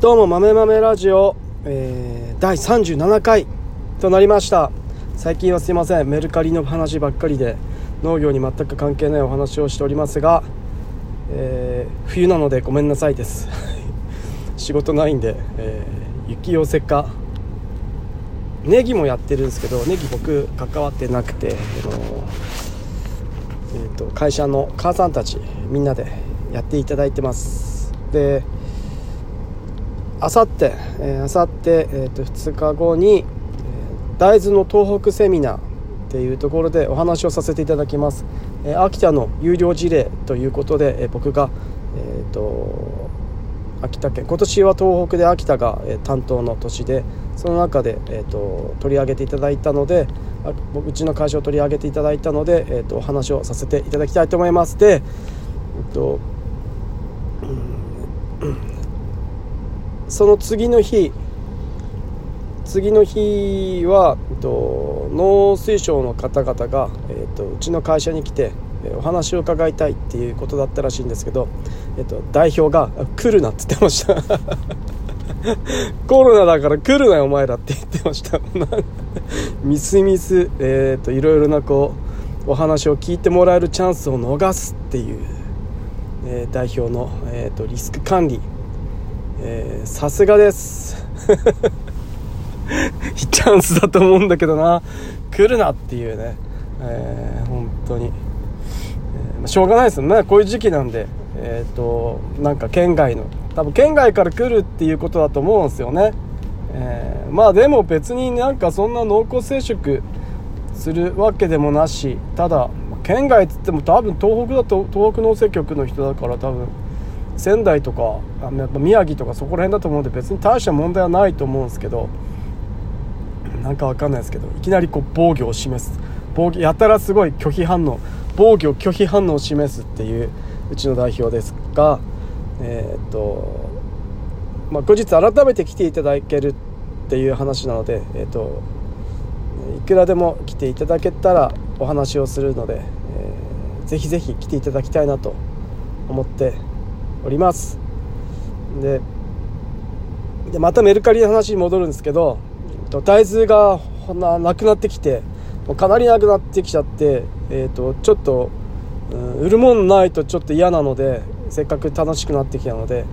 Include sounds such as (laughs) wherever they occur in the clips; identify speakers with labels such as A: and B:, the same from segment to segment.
A: どうも豆豆ラジオ、えー、第37回となりました。最近はすいません。メルカリの話ばっかりで農業に全く関係ないお話をしておりますが、えー、冬なのでごめんなさいです。(laughs) 仕事ないんで、えー、雪寄せか。ネギもやってるんですけどネギ僕関わってなくて、あのえーと、会社の母さんたちみんなでやっていただいてます。であさってあさって、2日後に、大豆の東北セミナーっていうところでお話をさせていただきます、え、秋田の有料事例ということで、え、僕が、えーと秋田県今年は東北で秋田が、え担当の年でその中で、えーと、取り上げていただいたのでうちの会社を取り上げていただいたので、えーと、お話をさせていただきたいと思います。で、えーと、その次の日次の日は、えー、と農水省の方々が、えー、とうちの会社に来てお話を伺いたいっていうことだったらしいんですけど、えっと、代表が「来るな」って言ってました。(laughs) コロナだから来るなよお前らって言ってました。みすみす、えーと、いろいろなこうお話を聞いてもらえるチャンスを逃すっていう、えー、代表の、えーと、リスク管理さすがです。(laughs) チャンスだと思うんだけどな。来るなっていうね、えー、本当に、えー、しょうがないです。よねこういう時期なんでえっ、ー、となんか県外の多分県外から来るっていうことだと思うんですよね、えー、まあでも別になんかそんな濃厚接触するわけでもなしただ県外っつっても多分東北だと東北農政局の人だから多分仙台とかやっぱ宮城とかそこら辺だと思うんで別に大した問題はないと思うんですけどなんかわかんないですけどいきなりこう防御を示す。防御やたらすごい拒否反応防御拒否反応を示すっていううちの代表ですがえー、っとまあ、後日改めて来ていただけるっていう話なので、えー、っといくらでも来ていただけたらお話をするので、えー、ぜひぜひ来ていただきたいなと思っております。ででまたメルカリの話に戻るんですけど大豆がなくなってきてかなりなくなってきちゃって、えーと、ちょっと、うん、売るもんないとちょっと嫌なのでせっかく楽しくなってきたので、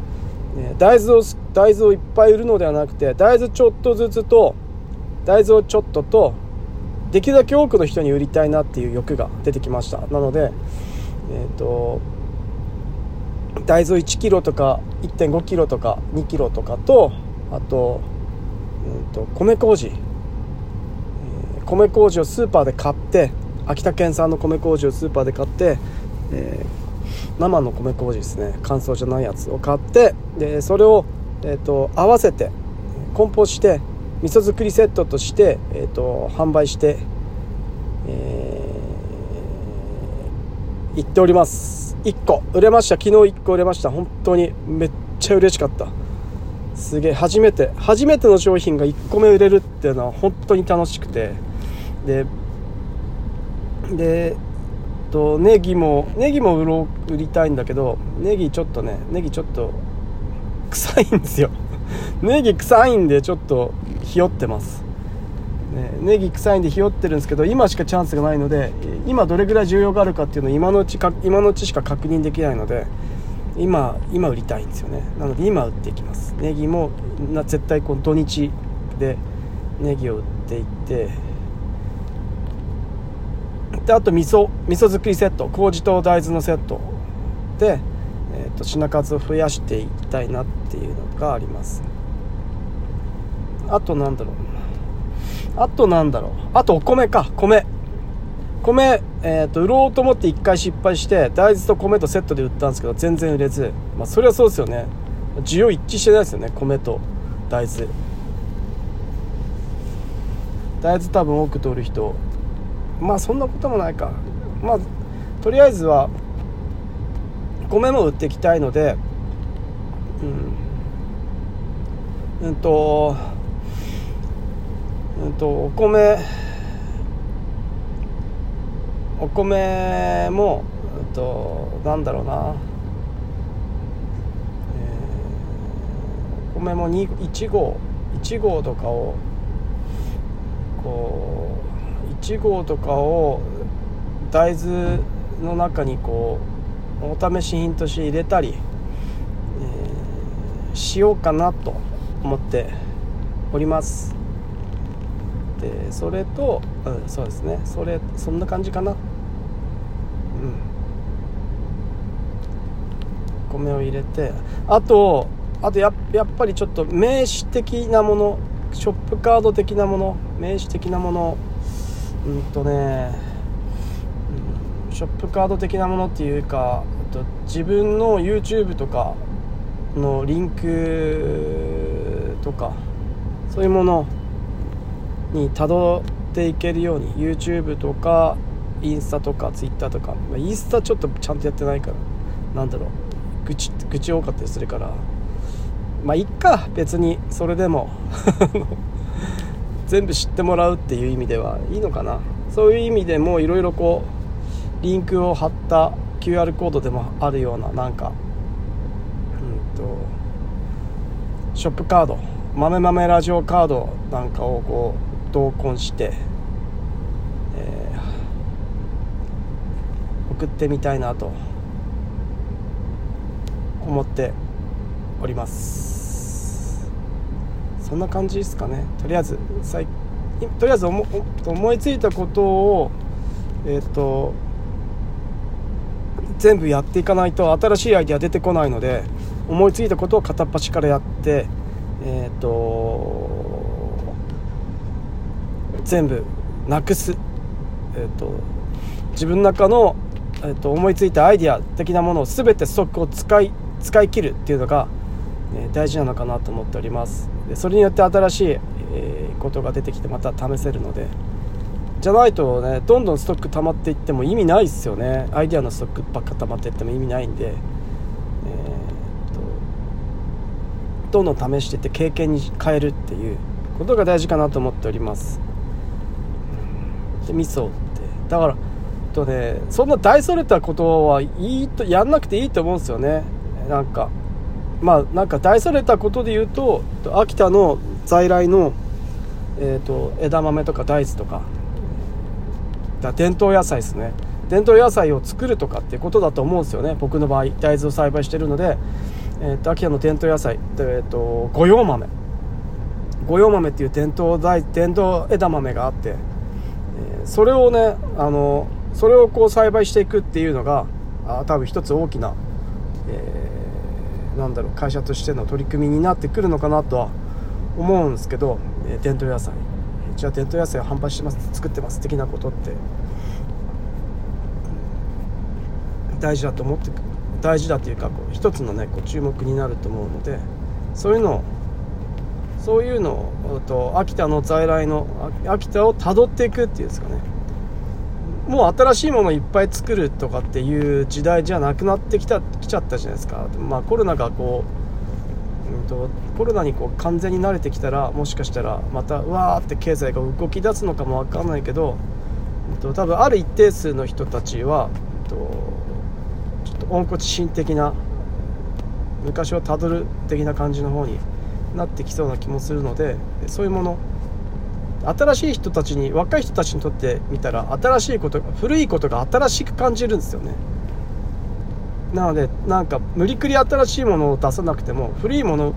A: ね、大豆を大豆をいっぱい売るのではなくて大豆ちょっとずつと大豆をちょっととできるだけ多くの人に売りたいなっていう欲が出てきました。なのでえっ、ー、と大豆 1kg とか 1.5kg とか 2kg とかとあと,、えーと、米麹、えー、米麹をスーパーで買って秋田県産の米麹をスーパーで買って、えー生の米麹ですね。乾燥じゃないやつを買ってでそれを、えーと、合わせて梱包して味噌作りセットとして、えーと、販売して、えー、行っております。1個。売れました。昨日1個。売れました。本当に。めっちゃ嬉しかった。すげえ。初めて。初めての商品が1個目売れるっていうのは本当に楽しくて。ででとネギもネギも売ろう売りたいんだけどネギちょっとねネギちょっと臭いんですよ。ネギ臭いんでちょっとひよってます、ね、ネギ臭いんでひよってるんですけど今しかチャンスがないので今どれぐらい需要があるかっていうのを今のうちか今のうちしか確認できないので今今売りたいんですよね。なので今売っていきます。ネギもな絶対この土日でネギを売っていってであと味噌味噌作りセット麹と大豆のセットで、えーと、品数を増やしていきたいなっていうのがあります。あとなんだろう。あとなんだろう。あとお米か。米。米、えーと、売ろうと思って1回失敗して大豆と米とセットで売ったんですけど全然売れず。まあそれはそうですよね。需要一致してないですよね。米と大豆。大豆多分多く取る人。まあそんなこともないか。まあとりあえずは米も売っていきたいのでうん。うんとうんとお米お米もうんとなんだろうな、えー、米も1合1合とかをこう1合とかを大豆の中にこうお試し品として入れたり、えー、しようかなと思っております。でそれと、うん、そうですね。それそんな感じかな。うん。米を入れてあとあとややっぱりちょっと名詞的なものショップカード的なもの名詞的なものうんとね、うん、ショップカード的なものっていうかと自分の YouTube とかのリンクとかそういうものにたどっていけるように YouTube とかインスタとか Twitter とか、まあ、インスタちょっとちゃんとやってないからなんだろう愚痴愚痴多かったりするからまあいっか別にそれでも (laughs) 全部知ってもらうっていう意味ではいいのかな。そういう意味でもいろいろこうリンクを貼った QR コードでもあるようななんかうんとショップカード豆豆ラジオカードなんかをこう同梱して、えー、送ってみたいなと思っております。そんな感じですかね。とりあえず最とりあえず思思いついたことをえっ、ー、と全部やっていかないと新しいアイデア出てこないので思いついたことを片っ端からやってえっ、ー、と全部なくす、えーと、自分の中の、えーと、思いついたアイディア的なものを全てストックを使い使い切るっていうのが、ね、大事なのかなと思っております。でそれによって新しい、えー、ことが出てきてまた試せるので。じゃないとねどんどんストック溜まっていっても意味ないですよね。アイデアのストックばっか溜まっていっても意味ないんで。えー、とどんどん試していって経験に変えるっていうことが大事かなと思っております。で味噌ってだからとね。そんな大それたことはいいとやんなくていいと思うんですよね。なんかまあなんか大それたことで言うと秋田の在来の、えーと、枝豆とか大豆とかだ伝統野菜ですね。伝統野菜を作るとかっていうことだと思うんですよね。僕の場合大豆を栽培してるのでえーと、秋田の伝統野菜、えーと、五葉豆五葉豆っていう伝統大伝統枝豆があって、それをねあのそれをこう栽培していくっていうのがあ多分一つ大きな、えー、なんだろう会社としての取り組みになってくるのかなとは思うんですけど、えー、伝統野菜。じゃあ伝統野菜を販売してます作ってます的なことって。大事だと思って大事だというかこう一つのねこう注目になると思うのでそういうのをそういうのをと秋田の在来の秋田をたどっていくっていうんですかね。もう新しいものいっぱい作るとかっていう時代じゃなくなってきたきちゃったじゃないですか、まあ、コロナがこう、うんと、コロナにこう完全に慣れてきたらもしかしたらまたわーって経済が動き出すのかも分かんないけど、うんと、多分ある一定数の人たちは、うんと温故知新的な昔をたどる的な感じの方になってきそうな気もするのでそういうもの。新しい人たちに若い人たちにとってみたら新しいこと古いことが新しく感じるんですよね。なのでなんか無理くり新しいものを出さなくても古いもの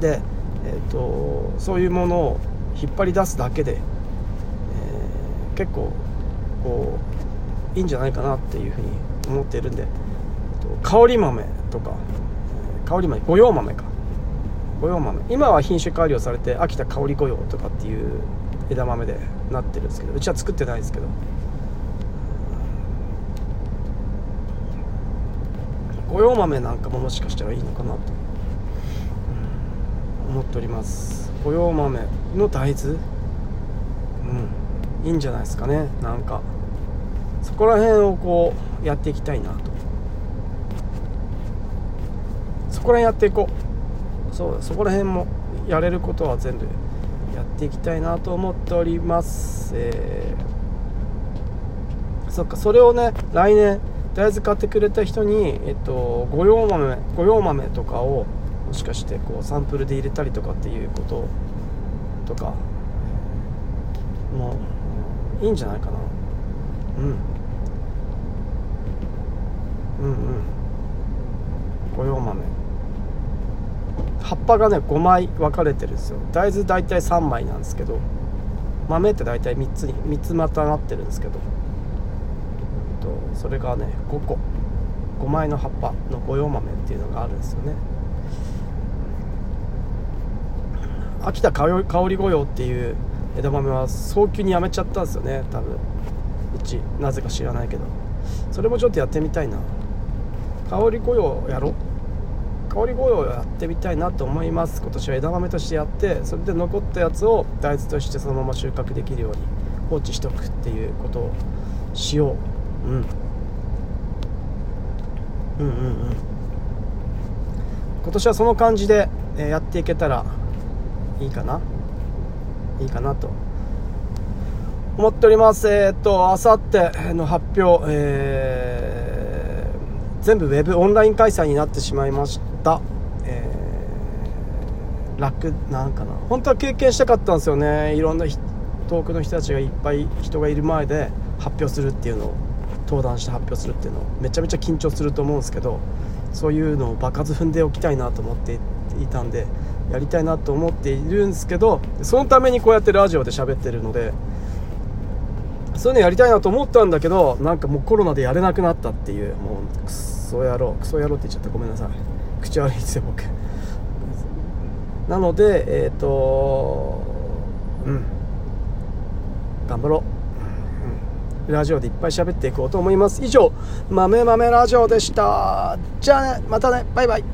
A: で、えーと、そういうものを引っ張り出すだけで、えー、結構こういいんじゃないかなっていうふうに思っているんで香り豆とか香り豆五葉豆か。五葉豆今は品種改良されて秋田香り御用とかっていう枝豆でなってるんですけどうちは作ってないですけど。五葉豆なんかももしかしたらいいのかなと、思っております。五葉豆の大豆？うん。いいんじゃないですかね。なんか。そこら辺をこうやっていきたいなと。そこら辺やっていこう。そうそこら辺もやれることは全部やっていきたいなと思っております。えー、そっかそれをね来年大豆買ってくれた人に、えっと、御用豆御用豆とかを、もしかしてこうサンプルで入れたりとかっていうこととかもういいんじゃないかな。うん。うんうん。五葉豆。葉っぱがね5枚分かれてるんですよ。大豆大体3枚なんですけど豆って大体3つに3つまたなってるんですけど、うん、とそれがね5個。5枚の葉っぱの五葉豆っていうのがあるんですよね。秋田香り御用っていう枝豆は早急にやめちゃったんですよね。多分。うちなぜか知らないけど。それもちょっとやってみたいな。香り御用やろ香り御用やってみたいなと思います。今年は枝豆としてやってそれで残ったやつを大豆としてそのまま収穫できるように放置しておくっていうことをしよう、うん、うんうんうん。今年はその感じでやっていけたらいいかな。いいかなと。思っております。えー、っとあさっての発表、えー、全部ウェブオンライン開催になってしまいました、えー、楽なんかな。本当は経験したかったんですよね。いろんな遠くの人たちがいっぱい人がいる前で発表するっていうのを登壇して発表するっていうのをめちゃめちゃ緊張すると思うんですけどそういうのを爆発踏んでおきたいなと思っていたんでやりたいなと思っているんですけどそのためにこうやってラジオで喋ってるのでそういうのやりたいなと思ったんだけどなんかもうコロナでやれなくなったっていうもうクソ野郎クソ野郎って言っちゃった。ごめんなさい。口悪いですよ僕。なのでえっ、ー、とうん。頑張ろう、ラジオでいっぱい喋っていこうと思います。以上豆豆ラジオでした。じゃあねまたね。バイバイ。